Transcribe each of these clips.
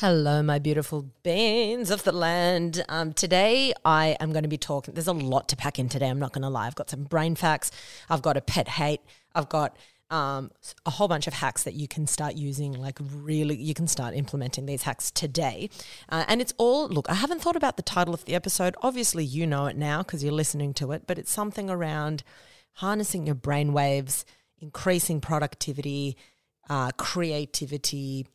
Hello, my beautiful beings of the land. Um, today, I am going to be talking. There's a lot to pack in today. I'm not going to lie. I've got some brain facts. I've got a pet hate. I've got um, a whole bunch of hacks that you can start using. Like, really, you can start implementing these hacks today. Uh, and it's all look, I haven't thought about the title of the episode. Obviously, you know it now because you're listening to it, but it's something around harnessing your brain waves, increasing productivity, uh, creativity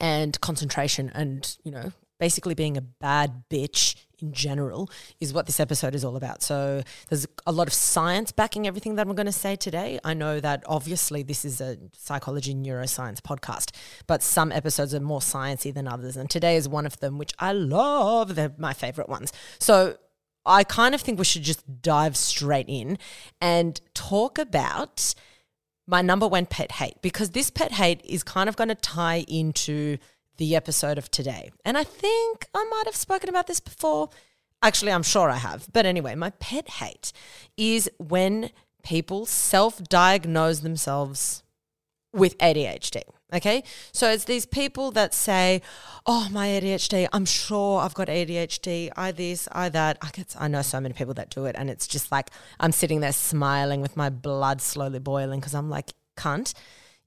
and concentration and, you know, basically being a bad bitch in general is what this episode is all about. So there's a lot of science backing everything that I'm going to say today. I know that obviously this is a psychology neuroscience podcast, but some episodes are more sciencey than others and today is one of them which I love. They're my favorite ones. So I kind of think we should just dive straight in and talk about my number one pet hate because this pet hate is kind of going to tie into the episode of today. And I think I might have spoken about this before. Actually, I'm sure I have. But anyway, my pet hate is when people self diagnose themselves with ADHD. Okay. So it's these people that say, Oh, my ADHD, I'm sure I've got ADHD. I this, I that. I, get, I know so many people that do it. And it's just like I'm sitting there smiling with my blood slowly boiling because I'm like, cunt.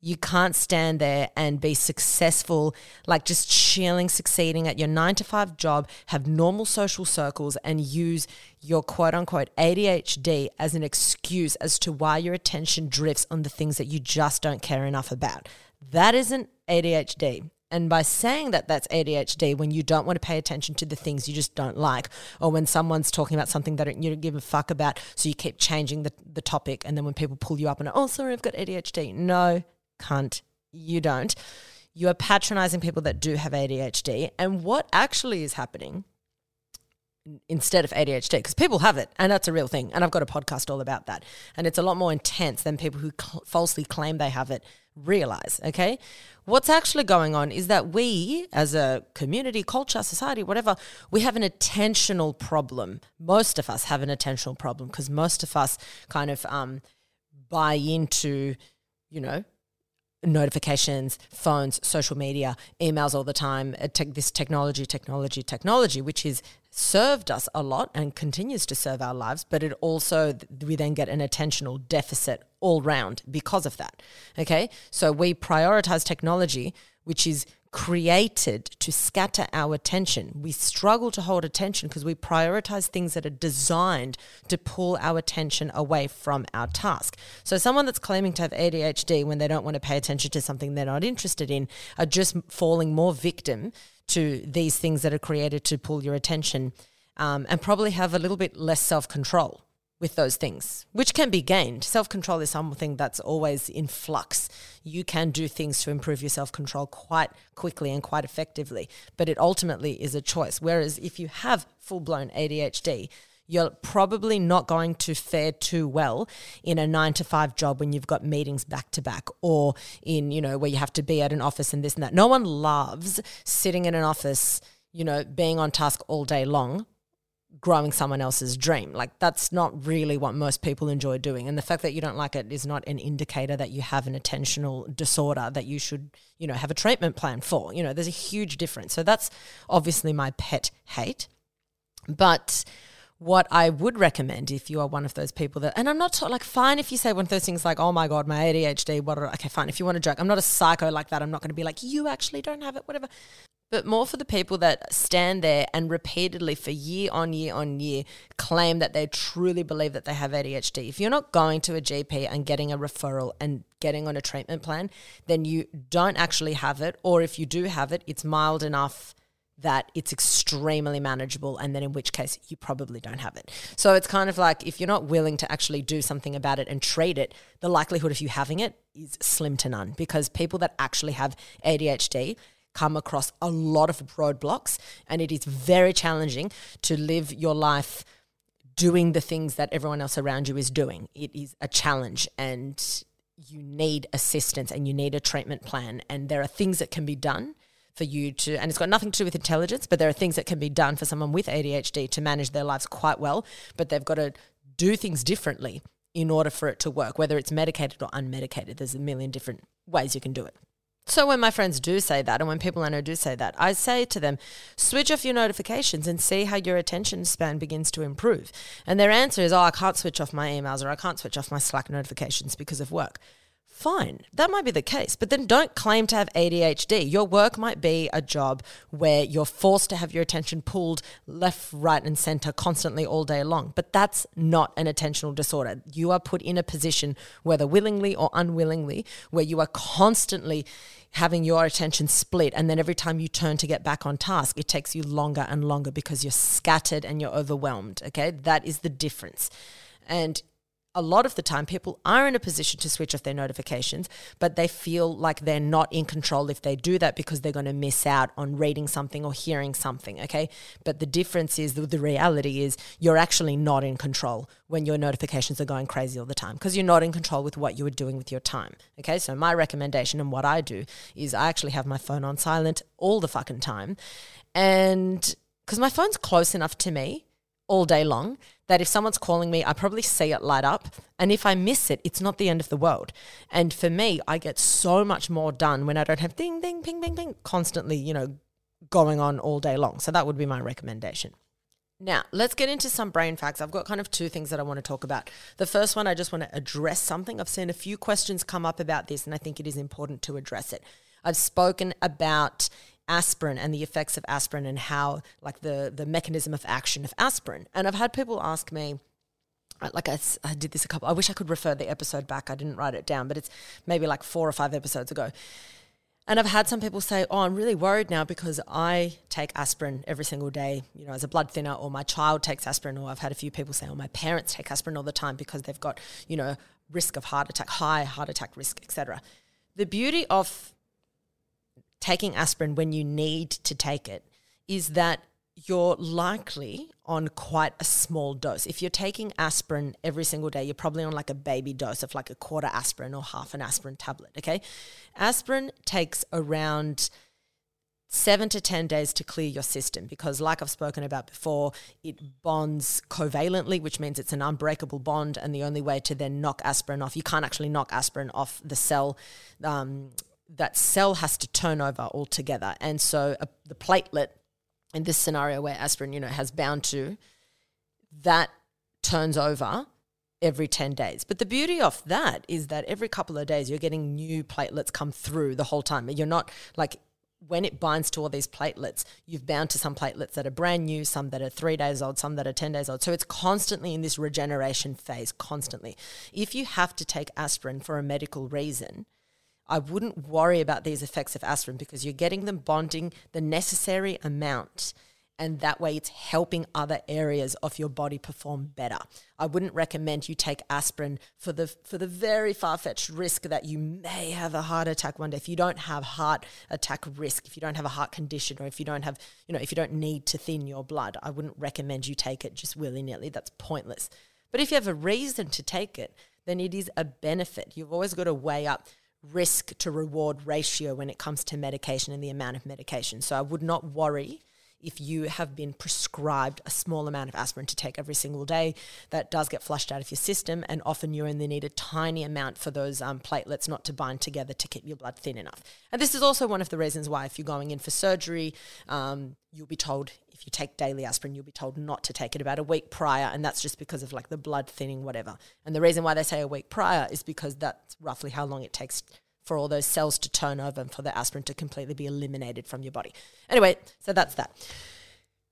You can't stand there and be successful, like just chilling, succeeding at your nine to five job, have normal social circles, and use your quote unquote ADHD as an excuse as to why your attention drifts on the things that you just don't care enough about. That isn't ADHD. And by saying that that's ADHD, when you don't want to pay attention to the things you just don't like, or when someone's talking about something that you don't give a fuck about, so you keep changing the, the topic, and then when people pull you up and, oh, sorry, I've got ADHD. No, cunt, you don't. You are patronizing people that do have ADHD. And what actually is happening instead of ADHD, because people have it, and that's a real thing. And I've got a podcast all about that. And it's a lot more intense than people who cl- falsely claim they have it realize. Okay. What's actually going on is that we, as a community, culture, society, whatever, we have an attentional problem. Most of us have an attentional problem because most of us kind of um, buy into, you know, notifications, phones, social media, emails all the time, uh, this technology, technology, technology, which has served us a lot and continues to serve our lives, but it also, we then get an attentional deficit all round because of that. Okay. So we prioritize technology, which is created to scatter our attention. We struggle to hold attention because we prioritize things that are designed to pull our attention away from our task. So, someone that's claiming to have ADHD when they don't want to pay attention to something they're not interested in are just falling more victim to these things that are created to pull your attention um, and probably have a little bit less self control with those things, which can be gained. Self control is something that's always in flux. You can do things to improve your self control quite quickly and quite effectively, but it ultimately is a choice. Whereas if you have full blown ADHD, you're probably not going to fare too well in a nine to five job when you've got meetings back to back or in, you know, where you have to be at an office and this and that. No one loves sitting in an office, you know, being on task all day long growing someone else's dream. Like that's not really what most people enjoy doing. And the fact that you don't like it is not an indicator that you have an attentional disorder that you should, you know, have a treatment plan for. You know, there's a huge difference. So that's obviously my pet hate. But what I would recommend if you are one of those people that, and I'm not like, fine if you say one of those things like, oh my God, my ADHD, what, okay, fine. If you want to joke, I'm not a psycho like that. I'm not going to be like, you actually don't have it, whatever but more for the people that stand there and repeatedly for year on year on year claim that they truly believe that they have ADHD. If you're not going to a GP and getting a referral and getting on a treatment plan, then you don't actually have it. Or if you do have it, it's mild enough that it's extremely manageable and then in which case you probably don't have it. So it's kind of like if you're not willing to actually do something about it and treat it, the likelihood of you having it is slim to none because people that actually have ADHD come across a lot of roadblocks and it is very challenging to live your life doing the things that everyone else around you is doing. It is a challenge and you need assistance and you need a treatment plan and there are things that can be done for you to and it's got nothing to do with intelligence but there are things that can be done for someone with ADHD to manage their lives quite well but they've got to do things differently in order for it to work whether it's medicated or unmedicated there's a million different ways you can do it So when my friends do say that, and when people I know do say that, I say to them, switch off your notifications and see how your attention span begins to improve. And their answer is, oh, I can't switch off my emails or I can't switch off my Slack notifications because of work. Fine, that might be the case, but then don't claim to have ADHD. Your work might be a job where you're forced to have your attention pulled left, right, and center constantly all day long, but that's not an attentional disorder. You are put in a position, whether willingly or unwillingly, where you are constantly having your attention split, and then every time you turn to get back on task, it takes you longer and longer because you're scattered and you're overwhelmed. Okay, that is the difference. And a lot of the time people are in a position to switch off their notifications, but they feel like they're not in control if they do that because they're going to miss out on reading something or hearing something. Okay. But the difference is the, reality is you're actually not in control when your notifications are going crazy all the time because you're not in control with what you are doing with your time. Okay. So my recommendation and what I do is I actually have my phone on silent all the fucking time. And because my phone's close enough to me all day long that if someone's calling me, I probably see it light up. And if I miss it, it's not the end of the world. And for me, I get so much more done when I don't have ding, ding, ping, ping, ping constantly, you know, going on all day long. So that would be my recommendation. Now, let's get into some brain facts. I've got kind of two things that I want to talk about. The first one, I just want to address something. I've seen a few questions come up about this, and I think it is important to address it. I've spoken about aspirin and the effects of aspirin and how like the the mechanism of action of aspirin. And I've had people ask me uh, like I, I did this a couple I wish I could refer the episode back. I didn't write it down, but it's maybe like 4 or 5 episodes ago. And I've had some people say, "Oh, I'm really worried now because I take aspirin every single day, you know, as a blood thinner, or my child takes aspirin." Or I've had a few people say, "Oh, my parents take aspirin all the time because they've got, you know, risk of heart attack, high heart attack risk, etc." The beauty of taking aspirin when you need to take it is that you're likely on quite a small dose. If you're taking aspirin every single day, you're probably on like a baby dose of like a quarter aspirin or half an aspirin tablet, okay? Aspirin takes around seven to 10 days to clear your system because, like I've spoken about before, it bonds covalently, which means it's an unbreakable bond. And the only way to then knock aspirin off, you can't actually knock aspirin off the cell. Um, that cell has to turn over altogether. And so a, the platelet in this scenario where aspirin, you know, has bound to, that turns over every 10 days. But the beauty of that is that every couple of days you're getting new platelets come through the whole time. You're not like when it binds to all these platelets, you've bound to some platelets that are brand new, some that are three days old, some that are 10 days old. So it's constantly in this regeneration phase, constantly. If you have to take aspirin for a medical reason, I wouldn't worry about these effects of aspirin because you're getting them bonding the necessary amount and that way it's helping other areas of your body perform better. I wouldn't recommend you take aspirin for the for the very far-fetched risk that you may have a heart attack one day. If you don't have heart attack risk, if you don't have a heart condition or if you don't have, you know, if you don't need to thin your blood, I wouldn't recommend you take it just willy-nilly. That's pointless. But if you have a reason to take it, then it is a benefit. You've always got to weigh up risk to reward ratio when it comes to medication and the amount of medication. So I would not worry if you have been prescribed a small amount of aspirin to take every single day, that does get flushed out of your system, and often you only need a tiny amount for those um, platelets not to bind together to keep your blood thin enough. And this is also one of the reasons why, if you're going in for surgery, um, you'll be told if you take daily aspirin, you'll be told not to take it about a week prior, and that's just because of like the blood thinning, whatever. And the reason why they say a week prior is because that's roughly how long it takes for all those cells to turn over and for the aspirin to completely be eliminated from your body. Anyway, so that's that.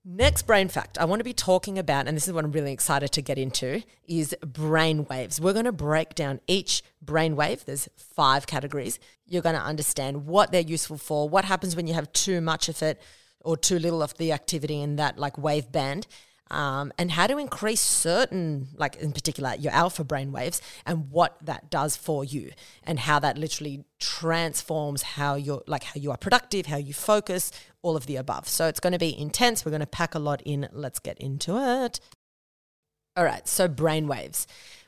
Next brain fact I want to be talking about, and this is what I'm really excited to get into, is brain waves. We're going to break down each brain wave. There's five categories. You're going to understand what they're useful for, what happens when you have too much of it or too little of the activity in that like wave band, um, and how to increase certain, like in particular, your alpha brain waves and what that does for you and how that literally transforms how you're like how you are productive, how you focus, all of the above. So it's going to be intense. We're going to pack a lot in. Let's get into it. All right, so brain waves.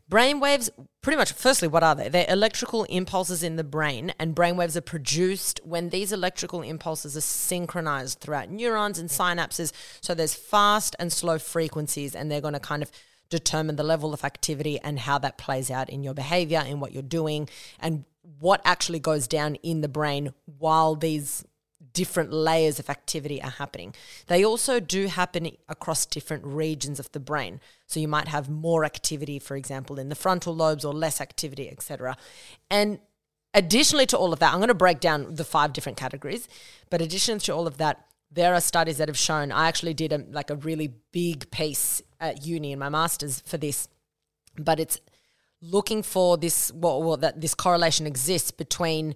Brainwaves, pretty much, firstly, what are they? They're electrical impulses in the brain, and brainwaves are produced when these electrical impulses are synchronized throughout neurons and synapses. So there's fast and slow frequencies, and they're going to kind of determine the level of activity and how that plays out in your behavior, in what you're doing, and what actually goes down in the brain while these different layers of activity are happening. They also do happen across different regions of the brain. So you might have more activity, for example, in the frontal lobes or less activity, etc. And additionally to all of that, I'm going to break down the five different categories. But additionally to all of that, there are studies that have shown. I actually did a, like a really big piece at uni in my masters for this, but it's looking for this well, well that this correlation exists between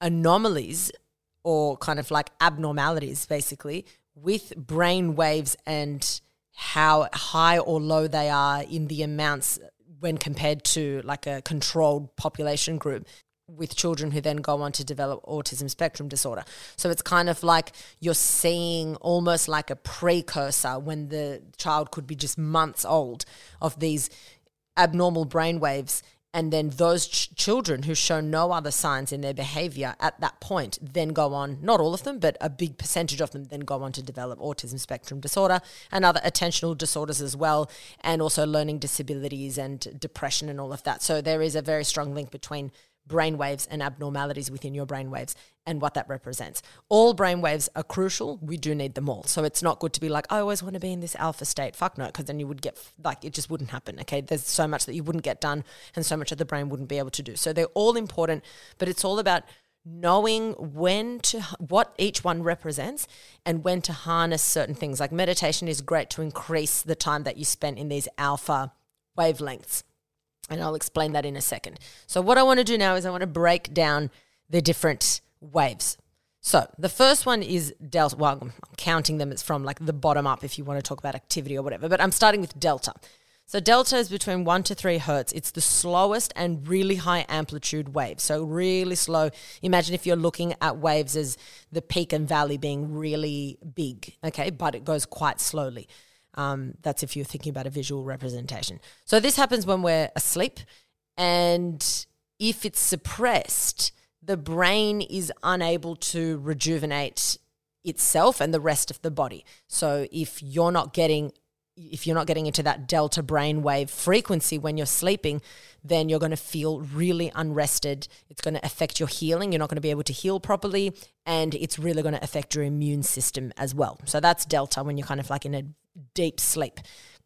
anomalies or kind of like abnormalities basically with brain waves and how high or low they are in the amounts when compared to like a controlled population group with children who then go on to develop autism spectrum disorder. So it's kind of like you're seeing almost like a precursor when the child could be just months old of these abnormal brain waves and then those ch- children who show no other signs in their behavior at that point then go on not all of them but a big percentage of them then go on to develop autism spectrum disorder and other attentional disorders as well and also learning disabilities and depression and all of that. So there is a very strong link between brain waves and abnormalities within your brain waves and what that represents. All brain waves are crucial. We do need them all. So it's not good to be like, I always want to be in this alpha state. Fuck no, because then you would get, like, it just wouldn't happen. Okay. There's so much that you wouldn't get done and so much that the brain wouldn't be able to do. So they're all important, but it's all about knowing when to what each one represents and when to harness certain things like meditation is great to increase the time that you spend in these alpha wavelengths and I'll explain that in a second. So, what I want to do now is I want to break down the different waves. So, the first one is delta. Well, I'm counting them. It's from like the bottom up if you want to talk about activity or whatever, but I'm starting with delta. So, delta is between one to three hertz. It's the slowest and really high amplitude wave. So, really slow. Imagine if you're looking at waves as the peak and valley being really big, okay, but it goes quite slowly. Um, that's if you're thinking about a visual representation. So this happens when we're asleep, and if it's suppressed, the brain is unable to rejuvenate itself and the rest of the body. So if you're not getting if you're not getting into that delta brain wave frequency when you're sleeping, then you're going to feel really unrested. It's going to affect your healing. You're not going to be able to heal properly. And it's really going to affect your immune system as well. So that's delta when you're kind of like in a deep sleep.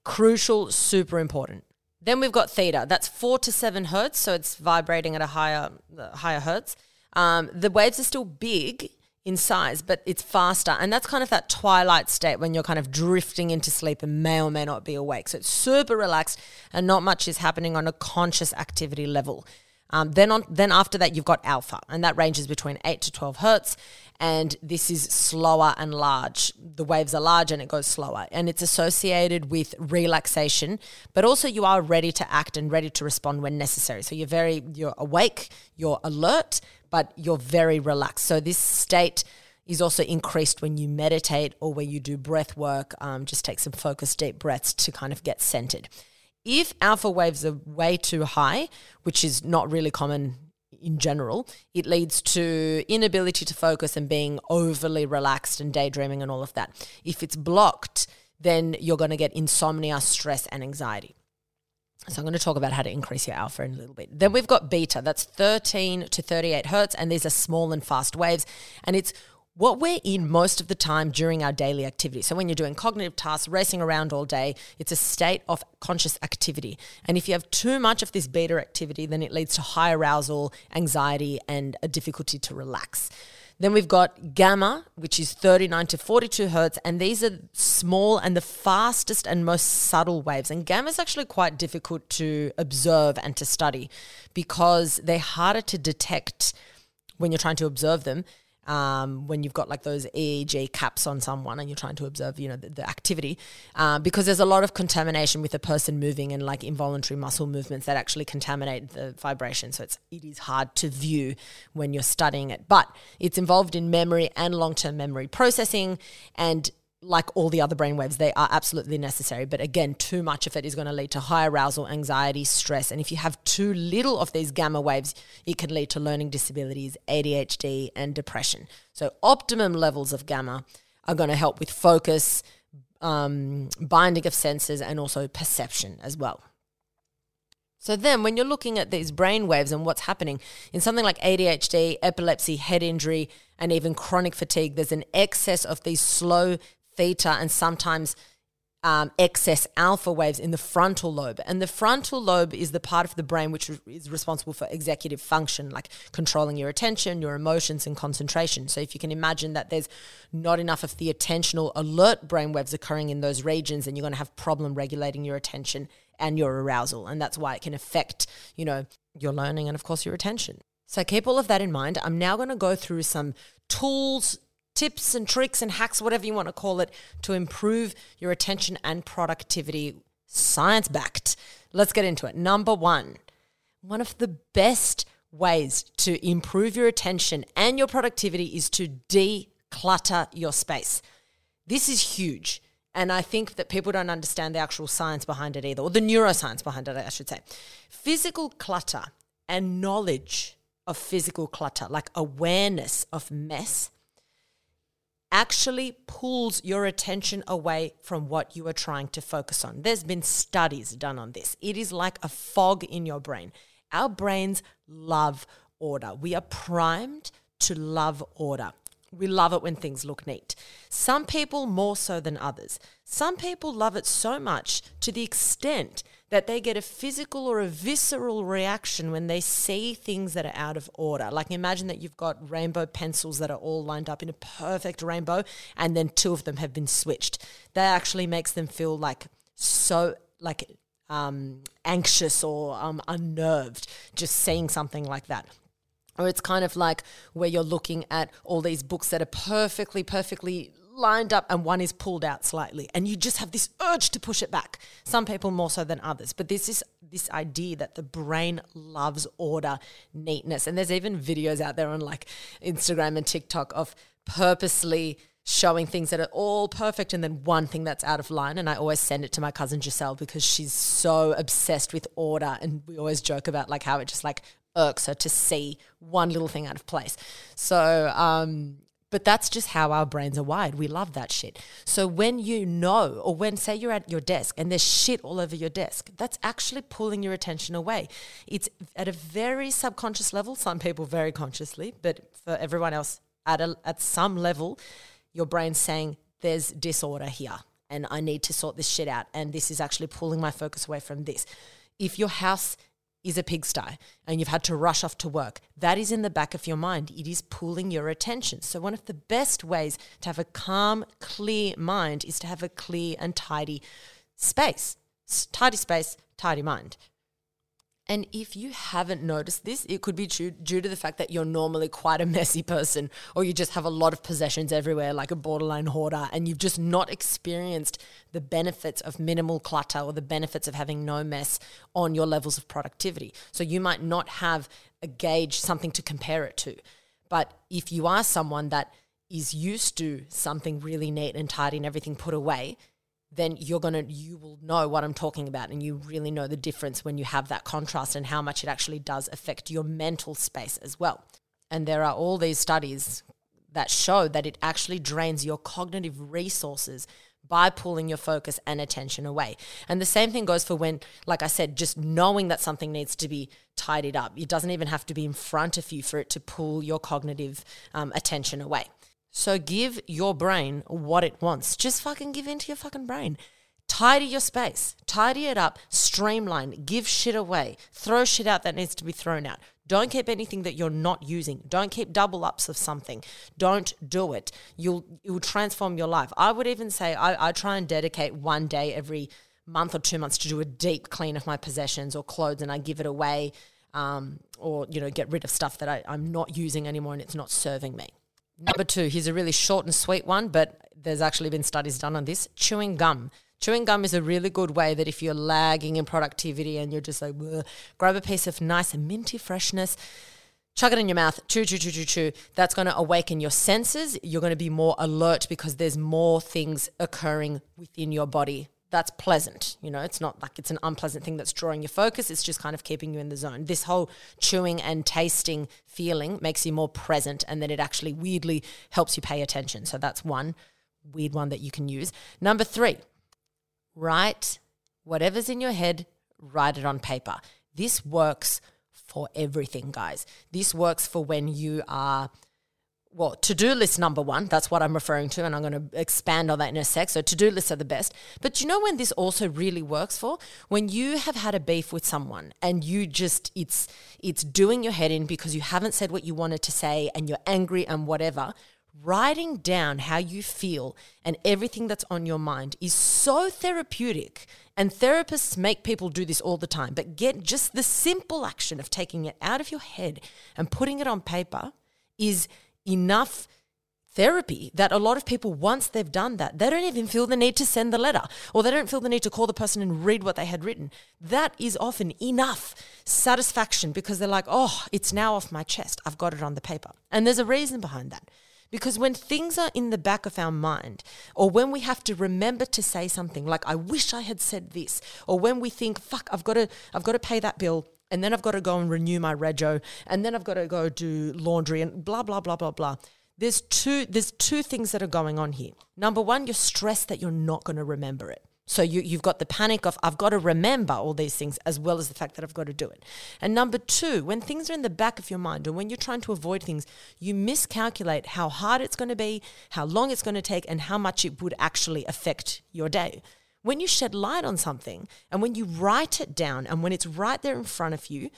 Crucial, super important. Then we've got theta. That's four to seven hertz, so it's vibrating at a higher higher hertz. Um, the waves are still big in size, but it's faster, and that's kind of that twilight state when you're kind of drifting into sleep and may or may not be awake. So it's super relaxed, and not much is happening on a conscious activity level. Um, then on then after that you've got alpha, and that ranges between eight to twelve hertz, and this is slower and large. The waves are large and it goes slower, and it's associated with relaxation, but also you are ready to act and ready to respond when necessary. So you're very you're awake, you're alert, but you're very relaxed. So this state is also increased when you meditate or when you do breath work. Um, just take some focused deep breaths to kind of get centered. If alpha waves are way too high, which is not really common in general, it leads to inability to focus and being overly relaxed and daydreaming and all of that. If it's blocked, then you're going to get insomnia, stress, and anxiety. So I'm going to talk about how to increase your alpha in a little bit. Then we've got beta, that's 13 to 38 hertz, and these are small and fast waves, and it's what we're in most of the time during our daily activity. So, when you're doing cognitive tasks, racing around all day, it's a state of conscious activity. And if you have too much of this beta activity, then it leads to high arousal, anxiety, and a difficulty to relax. Then we've got gamma, which is 39 to 42 hertz, and these are small and the fastest and most subtle waves. And gamma is actually quite difficult to observe and to study because they're harder to detect when you're trying to observe them um, when you've got like those EEG caps on someone and you're trying to observe, you know, the, the activity, uh, because there's a lot of contamination with a person moving and like involuntary muscle movements that actually contaminate the vibration. So it's it is hard to view when you're studying it, but it's involved in memory and long term memory processing and like all the other brain waves, they are absolutely necessary. But again, too much of it is going to lead to high arousal, anxiety, stress. And if you have too little of these gamma waves, it can lead to learning disabilities, ADHD, and depression. So, optimum levels of gamma are going to help with focus, um, binding of senses, and also perception as well. So then when you're looking at these brain waves and what's happening in something like ADHD, epilepsy, head injury, and even chronic fatigue, there's an excess of these slow theta and sometimes um, excess alpha waves in the frontal lobe. And the frontal lobe is the part of the brain which is responsible for executive function, like controlling your attention, your emotions, and concentration. So if you can imagine that there's not enough of the attentional alert brain waves occurring in those regions, then you're going to have problem regulating your attention and your arousal. And that's why it can affect, you know, your learning and of course your attention. So keep all of that in mind. I'm now going to go through some tools, tips and tricks and hacks, whatever you want to call it, to improve your attention and productivity, science backed. Let's get into it. Number one, one of the best ways to improve your attention and your productivity is to declutter your space. This is huge. And I think that people don't understand the actual science behind it either, or the neuroscience behind it, I should say. Physical clutter and knowledge of physical clutter, like awareness of mess, actually pulls your attention away from what you are trying to focus on. There's been studies done on this. It is like a fog in your brain. Our brains love order. We are primed to love order. We love it when things look neat. Some people more so than others. Some people love it so much to the extent that they get a physical or a visceral reaction when they see things that are out of order. Like imagine that you've got rainbow pencils that are all lined up in a perfect rainbow and then two of them have been switched. That actually makes them feel like so like um, anxious or um, unnerved just seeing something like that. Or it's kind of like where you're looking at all these books that are perfectly, perfectly lined up and one is pulled out slightly and you just have this urge to push it back. Some people more so than others but this is this idea that the brain loves order neatness and there's even videos out there on like instagram and tiktok of purposely showing things that are all perfect and then one thing that's out of line and i always send it to my cousin giselle because she's so obsessed with order and we always joke about like how it just like irks her to see one little thing out of place. So um but that's just how our brains are wired. We love that shit. So when you know, or when, say, you're at your desk and there's shit all over your desk, that's actually pulling your attention away. It's at a very subconscious level, some people very consciously, but for everyone else, at, a, at some level, your brain's saying, there's disorder here and I need to sort this shit out. And this is actually pulling my focus away from this. If your house is a pigsty and you've had to rush off to work, that is in the back of your mind. It is pulling your attention. So, one of the best ways to have a calm, clear mind is to have a clear and tidy space. Tidy space, tidy mind. And if you haven't noticed this, it could be due, due, to the fact that you're normally quite a messy person, or you just have a lot of possessions everywhere, like a borderline hoarder, and you've just not experienced the benefits of minimal clutter or the benefits of having no mess on your levels of productivity. So you might not have a gauge, something to compare it to. But if you are someone that is used to something really neat and tidy and everything put away, then you're going to you will know what I'm talking about and you really know the difference when you have that contrast and how much it actually does affect your mental space as well. And there are all these studies that show that it actually drains your cognitive resources by pulling your focus and attention away. And the same thing goes for when, like I said, just knowing that something needs to be tidied up. It doesn't even have to be in front of you for it to pull your cognitive um, attention away. So give your brain what it wants. Just fucking give into your fucking brain. Tidy your space, tidy it up, streamline, give shit away, throw shit out that needs to be thrown out. Don't keep anything that you're not using. Don't keep double ups of something. Don't do it. You'll will transform your life. I would even say I, I try and dedicate one day every month or two months to do a deep clean of my possessions or clothes, and I give it away, um, or you know get rid of stuff that I, I'm not using anymore and it's not serving me. Number two, here's a really short and sweet one, but there's actually been studies done on this chewing gum. Chewing gum is a really good way that if you're lagging in productivity and you're just like, grab a piece of nice and minty freshness, chuck it in your mouth, chew, chew, chew, chew, chew. That's going to awaken your senses. You're going to be more alert because there's more things occurring within your body that's pleasant. You know, it's not like it's an unpleasant thing that's drawing your focus. It's just kind of keeping you in the zone. This whole chewing and tasting feeling makes you more present and then it actually weirdly helps you pay attention. So that's one weird one that you can use. Number three, write whatever's in your head, write it on paper. This works for everything, guys. This works for when you are well, to do list number one, that's what I'm referring to, and I'm going to expand on that in a sec. So, to do lists are the best. But you know when this also really works for? When you have had a beef with someone and you just, it's, it's doing your head in because you haven't said what you wanted to say and you're angry and whatever. Writing down how you feel and everything that's on your mind is so therapeutic. And therapists make people do this all the time. But get just the simple action of taking it out of your head and putting it on paper is enough therapy that a lot of people, once they've done that, they don't even feel the need to send the letter or they don't feel the need to call the person and read what they had written. That is often enough satisfaction because they're like, oh, it's now off my chest. I've got it on the paper. And there's a reason behind that. Because when things are in the back of our mind, or when we have to remember to say something like, I wish I had said this, or when we think, fuck, I've got to, I've got to pay that bill, and then I've got to go and renew my rego, and then I've got to go do laundry and blah blah blah blah blah. There's two there's two things that are going on here. Number one, you're stressed that you're not going to remember it. So you, you've got the panic of I've got to remember all these things as well as the fact that I've got to do it. And number two, when things are in the back of your mind or when you're trying to avoid things, you miscalculate how hard it's going to be, how long it's going to take, and how much it would actually affect your day when you shed light on something and when you write it down and when it's right there in front of you,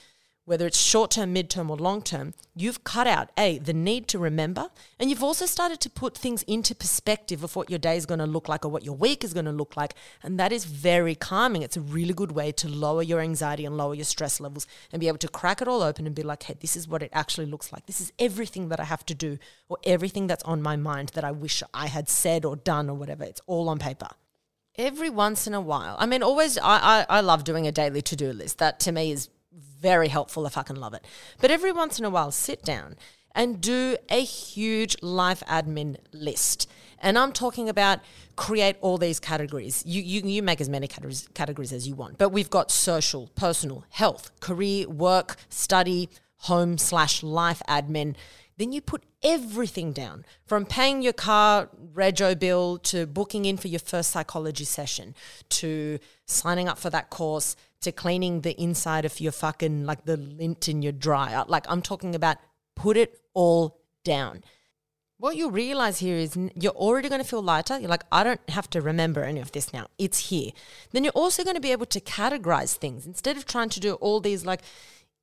whether it's short term, mid term, or long term, you've cut out A, the need to remember, and you've also started to put things into perspective of what your day is going to look like or what your week is going to look like. And that is very calming. It's a really good way to lower your anxiety and lower your stress levels and be able to crack it all open and be like, hey, this is what it actually looks like. This is everything that I have to do or everything that's on my mind that I wish I had said or done or whatever. It's all on paper every once in a while. I mean, always, I, I, I love doing a daily to do list. That to me is very helpful. I fucking love it. But every once in a while, sit down and do a huge life admin list. And I'm talking about create all these categories. You, you, you make as many categories, categories as you want. But we've got social, personal, health, career, work, study, home slash life admin then you put everything down from paying your car rego bill to booking in for your first psychology session to signing up for that course to cleaning the inside of your fucking like the lint in your dryer. Like I'm talking about put it all down. What you realize here is you're already going to feel lighter. You're like, I don't have to remember any of this now. It's here. Then you're also going to be able to categorize things instead of trying to do all these like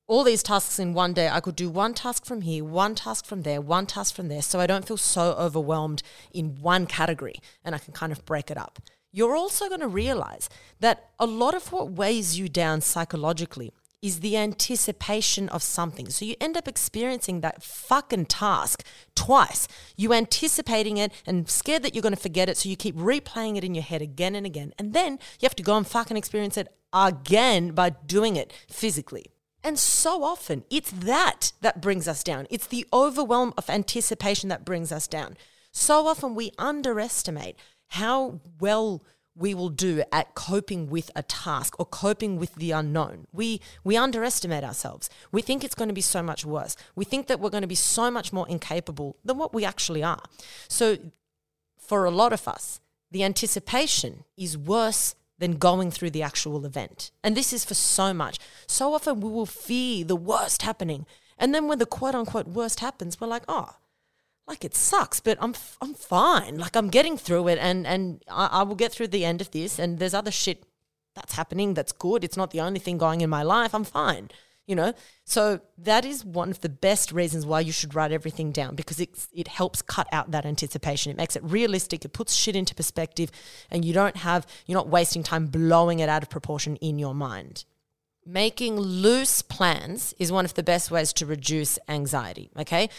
all these tasks in one day. I could do one task from here, one task from there, one task from there. So I don't feel so overwhelmed in one category and I can kind of break it up. You're also going to realize that a lot of what weighs you down psychologically is the anticipation of something. So you end up experiencing that fucking task twice. You anticipating it and scared that you're going to forget it, so you keep replaying it in your head again and again. And then you have to go and fucking experience it again by doing it physically. And so often it's that that brings us down. It's the overwhelm of anticipation that brings us down. So often we underestimate how well we will do at coping with a task or coping with the unknown. We we underestimate ourselves. We think it's going to be so much worse. We think that we're going to be so much more incapable than what we actually are. So for a lot of us, the anticipation is worse than going through the actual event. And this is for so much. So often we will fear the worst happening. And then when the quote unquote worst happens, we're like, oh, like it sucks, but I'm I'm fine. Like I'm getting through it, and and I, I, will get through the end of this. And there's other shit that's happening that's good. It's not the only thing going in my life. I'm fine you know? So that is one of the best reasons why you should write everything down because it, it helps cut out that anticipation. It makes it realistic it puts shit into perspective and you don't have you're not wasting time blowing it out of proportion in your mind. Making loose plans is one of the best ways to reduce anxiety okay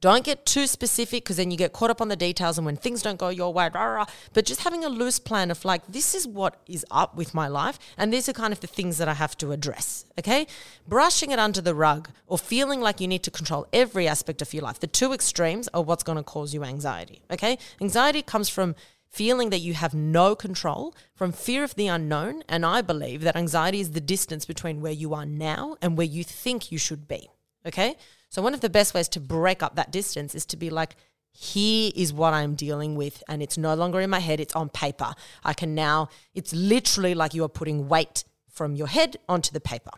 don't get too specific because then you get caught up on the details and when things don't go your way, rah, rah, but just having a loose plan of like, this is what is up with my life and these are kind of the things that I have to address. Okay. Brushing it under the rug or feeling like you need to control every aspect of your life. The two extremes are what's going to cause you anxiety. Okay. Anxiety comes from feeling that you have no control, from fear of the unknown. And I believe that anxiety is the distance between where you are now and where you think you should be. Okay. So, one of the best ways to break up that distance is to be like, here is what I'm dealing with, and it's no longer in my head, it's on paper. I can now, it's literally like you are putting weight from your head onto the paper.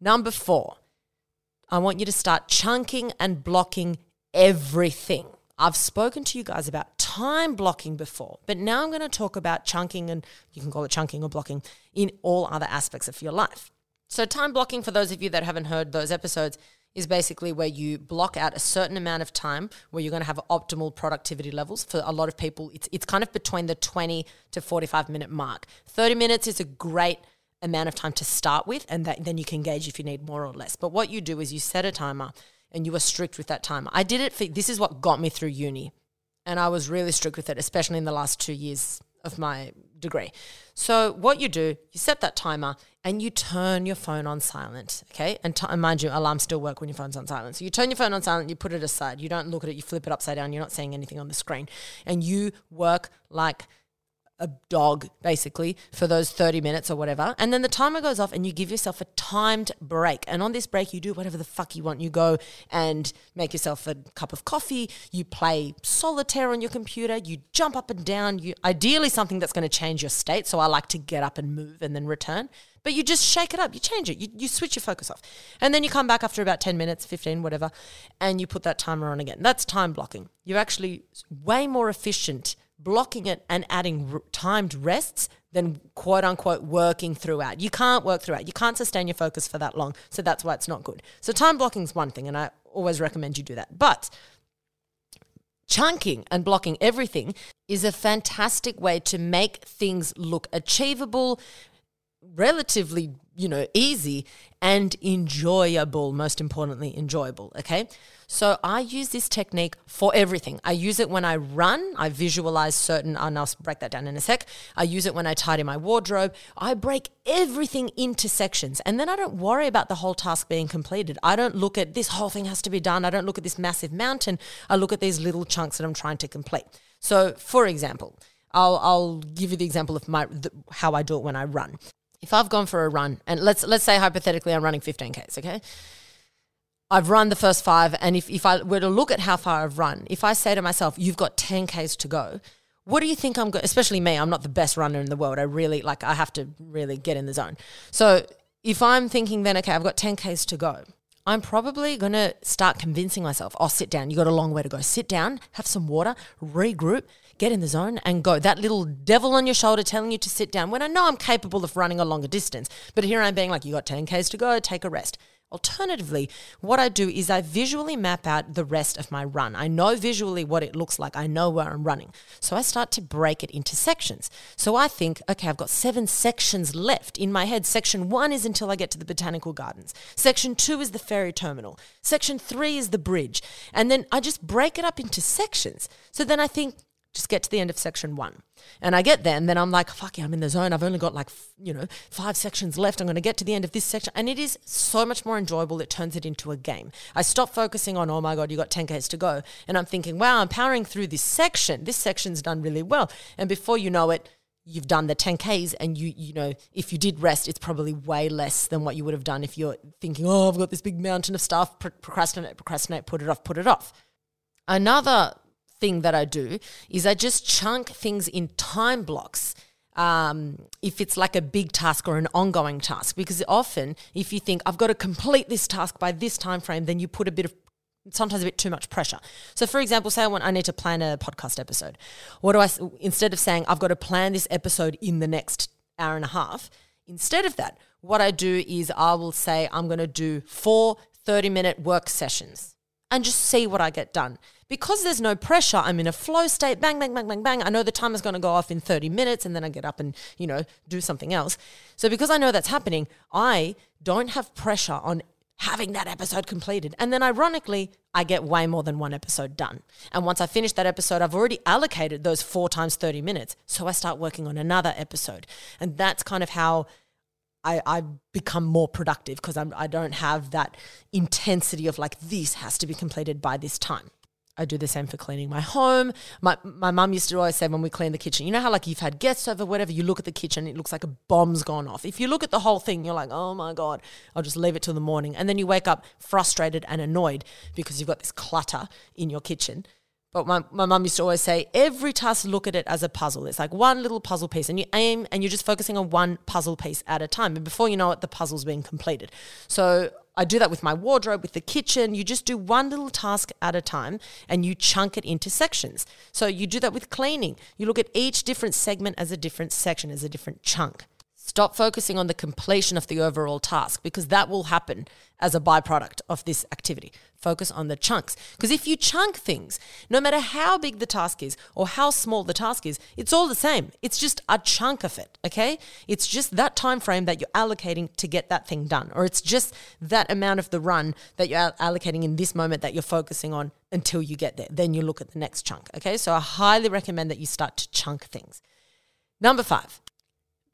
Number four, I want you to start chunking and blocking everything. I've spoken to you guys about time blocking before, but now I'm going to talk about chunking, and you can call it chunking or blocking in all other aspects of your life. So, time blocking, for those of you that haven't heard those episodes, is basically where you block out a certain amount of time where you're going to have optimal productivity levels. For a lot of people, it's, it's kind of between the 20 to 45 minute mark. 30 minutes is a great amount of time to start with, and that, then you can gauge if you need more or less. But what you do is you set a timer and you are strict with that timer. I did it for this is what got me through uni, and I was really strict with it, especially in the last two years of my degree. So what you do, you set that timer and you turn your phone on silent, okay? And, t- and mind you, alarms still work when your phone's on silent. So you turn your phone on silent, you put it aside. You don't look at it, you flip it upside down. You're not seeing anything on the screen, and you work like a dog basically for those 30 minutes or whatever. And then the timer goes off and you give yourself a timed break. And on this break you do whatever the fuck you want. You go and make yourself a cup of coffee. You play solitaire on your computer. You jump up and down. You ideally something that's going to change your state. So i like to get up and move and then return. But you just shake it up. You change it. You, you switch your focus off. And then you come back after about 10 minutes 15 whatever and you put that timer on again. That's time blocking. You're actually way more efficient blocking it and adding r- timed rests than quote unquote working throughout. You can't work throughout. You can't sustain your focus for that long. So that's why it's not good. So time blocking is one thing, and I always recommend you do that. But chunking and blocking everything is a fantastic way to make things look achievable, relatively, you know, easy and enjoyable, most importantly, enjoyable. Okay. So I use this technique for everything. I use it when I run, I visualize certain, and I'll break that down in a sec. I use it when I tidy my wardrobe. I break everything into sections and then I don't worry about the whole task being completed. I don't look at this whole thing has to be done. I don't look at this massive mountain. I look at these little chunks that I'm trying to complete. So, for example, I'll, I'll give you the example of my the, how I do it when I run if I've gone for a run, and let's let's say hypothetically I'm running 15Ks, okay? I've run the first five, and if, if I were to look at how far I've run, if I say to myself, you've got 10Ks to go, what do you think I'm going especially me, I'm not the best runner in the world. I really like I have to really get in the zone. So if I'm thinking then, okay, I've got 10Ks to go, I'm probably going to start convincing myself, oh, sit down. You got a long way to go. Sit down, have some water, regroup, get in the zone and go. That little devil on your shoulder telling you to sit down when I know I'm capable of running a longer distance. But here I'm being like, you got 10Ks to go, take a rest. Alternatively, what I do is I visually map out the rest of my run. I know visually what it looks like. I know where I'm running. So I start to break it into sections. So I think, okay, I've got seven sections left in my head. Section one is until I get to the botanical gardens. Section two is the ferry terminal. Section three is the bridge. And then I just break it up into sections. So then I think, just get to the end of section one. And I get there, and then I'm like, fuck yeah, I'm in the zone. I've only got like, you know, five sections left. I'm going to get to the end of this section. And it is so much more enjoyable. It turns it into a game. I stop focusing on, oh my God, you got 10Ks to go. And I'm thinking, wow, I'm powering through this section. This section's done really well. And before you know it, you've done the 10Ks and you, you know, if you did rest, it's probably way less than what you would have done if you're thinking, oh, I've got this big mountain of stuff, procrastinate, procrastinate, put it off, put it off. Another thing that I do is I just chunk things in time blocks. Um, if it's like a big task or an ongoing task, because often if you think I've got to complete this task by this time frame, then you put a bit of sometimes a bit too much pressure. So, for example, say I want I need to plan a podcast episode. What do I instead of saying I've got to plan this episode in the next hour and a half? Instead of that, what I do is I will say I'm going to do four 30 minute work sessions and just see what I get done because there's no pressure, I'm in a flow state, bang, bang, bang, bang, bang. I know the timer's going to go off in 30 minutes and then I get up and, you know, do something else. So because I know that's happening, I don't have pressure on having that episode completed. And then ironically, I get way more than one episode done. And once I finish that episode, I've already allocated those four times 30 minutes. So I start working on another episode. And that's kind of how I, I become more productive because I don't have that intensity of like, this has to be completed by this time. I do the same for cleaning my home. My my mum used to always say when we clean the kitchen, you know how like you've had guests over, whatever, you look at the kitchen, it looks like a bomb's gone off. If you look at the whole thing, you're like, oh my God, I'll just leave it till the morning. And then you wake up frustrated and annoyed because you've got this clutter in your kitchen. But my, my mum used to always say, every task, look at it as a puzzle. It's like one little puzzle piece, and you aim and you're just focusing on one puzzle piece at a time. And before you know it, the puzzle's being completed. So I do that with my wardrobe, with the kitchen. You just do one little task at a time and you chunk it into sections. So you do that with cleaning. You look at each different segment as a different section, as a different chunk. Stop focusing on the completion of the overall task because that will happen as a byproduct of this activity. Focus on the chunks. Because if you chunk things, no matter how big the task is or how small the task is, it's all the same. It's just a chunk of it, okay? It's just that time frame that you're allocating to get that thing done. Or it's just that amount of the run that you're allocating in this moment that you're focusing on until you get there. Then you look at the next chunk, okay? So I highly recommend that you start to chunk things. Number five,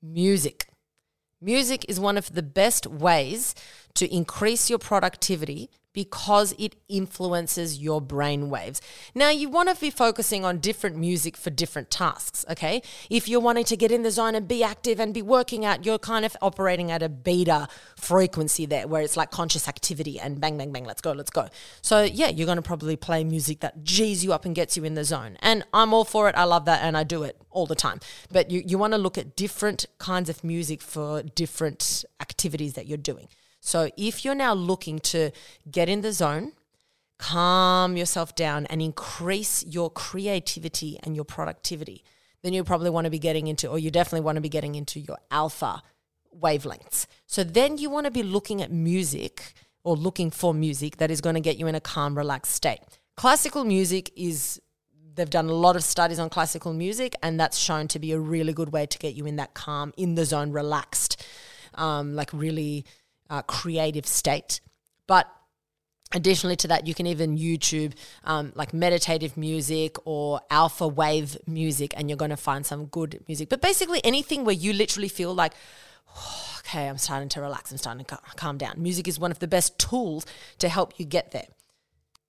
music. Music is one of the best ways to increase your productivity because it influences your brain waves. Now, you want to be focusing on different music for different tasks, okay? If you're wanting to get in the zone and be active and be working out, you're kind of operating at a beta frequency there where it's like conscious activity and bang, bang, bang, let's go, let's go. So, yeah, you're going to probably play music that G's you up and gets you in the zone. And I'm all for it. I love that and I do it all the time. But you, you want to look at different kinds of music for different activities that you're doing. So if you're now looking to get in the zone, calm yourself down and increase your creativity and your productivity, then you probably want to be getting into, or you definitely want to be getting into your alpha wavelengths. So then you want to be looking at music or looking for music that is going to get you in a calm, relaxed state. Classical music is they've done a lot of studies on classical music, and that's shown to be a really good way to get you in that calm, in the zone, relaxed, um, like really uh, creative state. But additionally to that, you can even YouTube um, like meditative music or alpha wave music, and you're going to find some good music. But basically, anything where you literally feel like, oh, okay, I'm starting to relax, I'm starting to calm down. Music is one of the best tools to help you get there.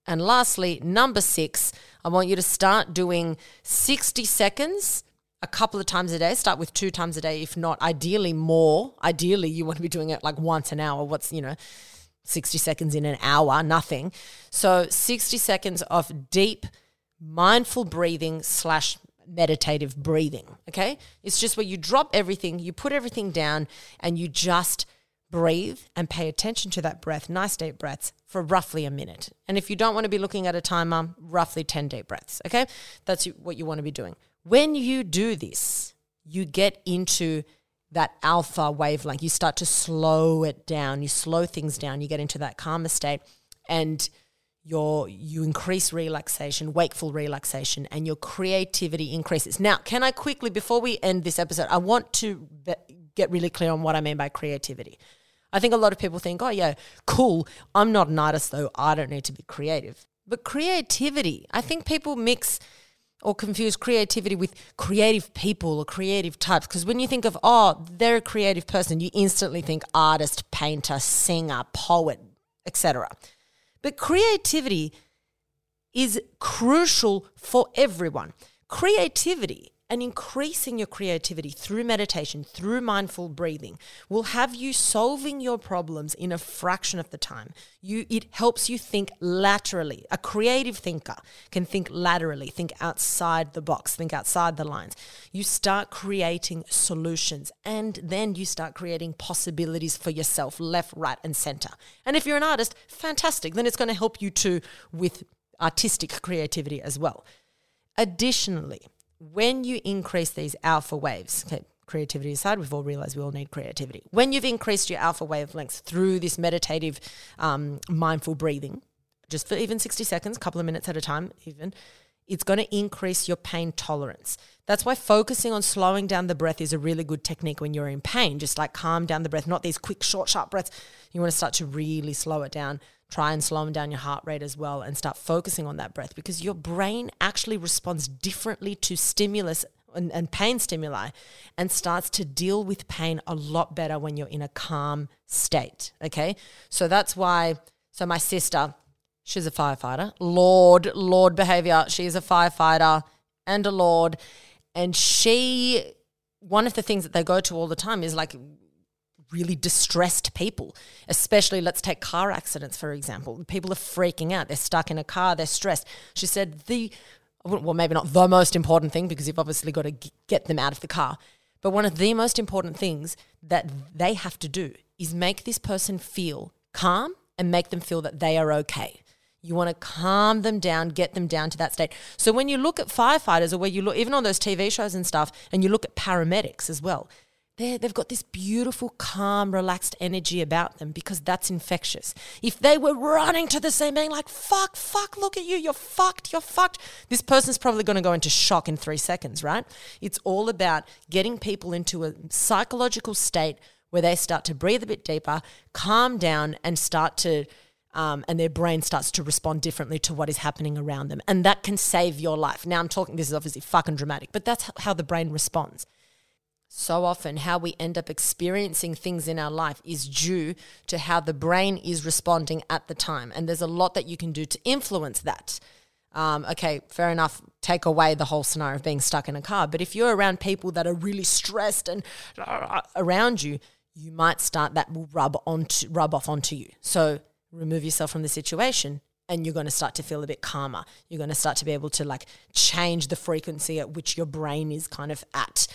And lastly, number six, I want you to start doing 60 seconds a couple of times a day. Start with two times a day, if not ideally more. Ideally, you want to be doing it like once an hour. What's, you know, 60 seconds in an hour, nothing. So 60 seconds of deep, mindful breathing slash meditative breathing. Okay. It's just where you drop everything, you put everything down, and you just breathe and pay attention to that breath, nice deep breaths for roughly a minute. And if you don't want to be looking at a timer, roughly 10 deep breaths. Okay. That's what you want to be doing. When you do this, you get into that alpha wavelength. You start to slow it down. You slow things down. You get into that calmer state, and your you increase relaxation, wakeful relaxation, and your creativity increases. Now, can I quickly before we end this episode, I want to get really clear on what I mean by creativity. I think a lot of people think, "Oh yeah, cool. I'm not an artist though. I don't need to be creative." But creativity, I think people mix or confuse creativity with creative people or creative types. Because when you think of, oh, they're a creative person, you instantly think artist, painter, singer, poet, etc. But creativity is crucial for everyone. Creativity and increasing your creativity through meditation, through mindful breathing, will have you solving your problems in a fraction of the time. You, it helps you think laterally. A creative thinker can think laterally, think outside the box, think outside the lines. You start creating solutions and then you start creating possibilities for yourself, left, right, and center. And if you're an artist, fantastic. Then it's going to help you too with artistic creativity as well. Additionally, when you increase these alpha waves, okay, creativity aside, we've all realized we all need creativity. When you've increased your alpha wavelengths through this meditative, um, mindful breathing, just for even 60 seconds, a couple of minutes at a time, even, it's going to increase your pain tolerance. That's why focusing on slowing down the breath is a really good technique when you're in pain. Just like calm down the breath, not these quick, short, sharp breaths. You want to start to really slow it down try and slowing down your heart rate as well and start focusing on that breath because your brain actually responds differently to stimulus and, and, pain stimuli and starts to deal with pain a lot better when you're in a calm state. Okay. So that's why, so my sister, she's a firefighter, Lord, Lord behavior. She's a firefighter and a Lord. And she, one of the things that they go to all the time is like really distressed people, especially let's take car accidents, for example. People are freaking out. They're stuck in a car, they're stressed. She said the well, maybe not the most important thing because you've obviously got to get them out of the car. But one of the most important things that they have to do is make this person feel calm and make them feel that they are okay. You want to calm them down, get them down to that state. So when you look at firefighters or where you look, even on those TV shows and stuff, and you look at paramedics as well, they they've got this beautiful, calm, relaxed energy about them because that's infectious. If they were running to the scene being like, fuck, fuck, look at you, you're fucked, you're fucked, this person's probably going to go into shock in three seconds, right? It's all about getting people into a psychological state where they start to breathe a bit deeper, calm down, and start to um, and their brain starts to respond differently to what is happening around them. And that can save your life. Now, I'm talking, this is obviously fucking dramatic, but that's how the brain responds so often how we end up experiencing things in our life is due to how the brain is responding at the time. And there's a lot that you can do to influence that. Um, okay, fair enough, take away the whole scenario of being stuck in a car. But if you're around people that are really stressed and uh, around you, you might start that will rub onto rub off onto you. So remove yourself from the situation and you're going to start to feel a bit calmer. You're going to start to be able to like change the frequency at which your brain is kind of at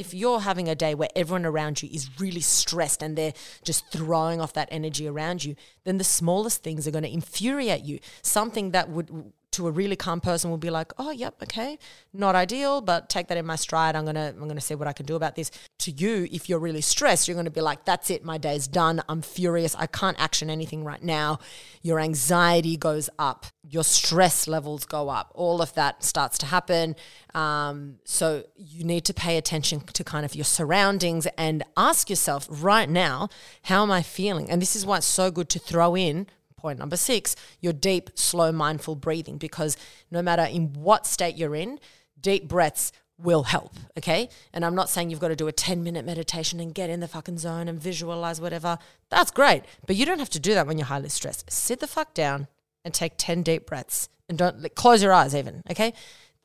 if you're having a day where everyone around you is really stressed and they're just throwing off that energy around you, then the smallest things are going to infuriate you. Something that would to a really calm person will be like, "Oh, yep, okay, not ideal, but take that in my stride. I'm gonna I'm gonna see what I can do about this." To you, if you're really stressed, you're gonna be like, "That's it, my day's done. I'm furious. I can't action anything right now." Your anxiety goes up, your stress levels go up. All of that starts to happen. Um, so you need to pay attention to kind of your surroundings and ask yourself right now, "How am I feeling?" And this is why it's so good to throw in point number six, your deep, slow, mindful breathing, because no matter in what state you're in, deep breaths will help. Okay. And I'm not saying you've got to do a 10 minute meditation and get in the fucking zone and visualize whatever. That's great. But you don't have to do that when you're highly stressed. Sit the fuck down and take 10 deep breaths and don't like, close your eyes even. Okay.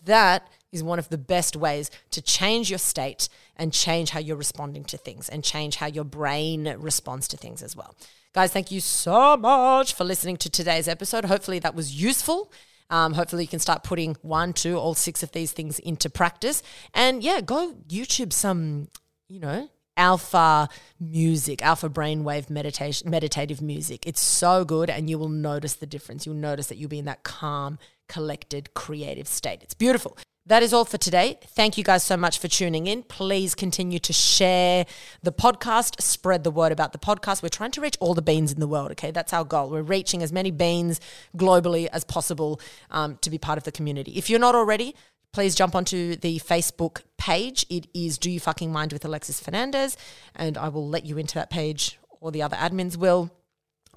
That is one of the best ways to change your state and change how you're responding to things and change how your brain responds to things as well. Guys, thank you so much for listening to today's episode. Hopefully, that was useful. Um, hopefully, you can start putting one, two, all six of these things into practice. And yeah, go YouTube some, you know, alpha music, alpha brainwave meditation, meditative music. It's so good, and you will notice the difference. You'll notice that you'll be in that calm, collected, creative state. It's beautiful. That is all for today. Thank you guys so much for tuning in. Please continue to share the podcast, spread the word about the podcast. We're trying to reach all the beans in the world, okay? That's our goal. We're reaching as many beans globally as possible um, to be part of the community. If you're not already, please jump onto the Facebook page. It is Do You Fucking Mind with Alexis Fernandez, and I will let you into that page, or the other admins will.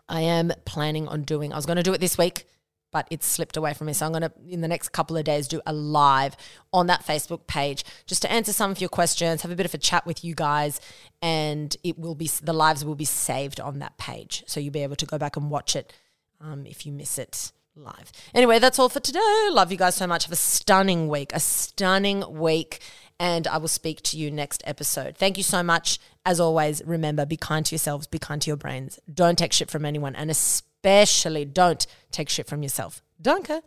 I am planning on doing, I was going to do it this week but it's slipped away from me. So I'm going to, in the next couple of days, do a live on that Facebook page just to answer some of your questions, have a bit of a chat with you guys, and it will be the lives will be saved on that page, so you'll be able to go back and watch it um, if you miss it live. Anyway, that's all for today. Love you guys so much. Have a stunning week, a stunning week, and I will speak to you next episode. Thank you so much. As always, remember be kind to yourselves, be kind to your brains. Don't take shit from anyone, and especially especially don't take shit from yourself. Danke.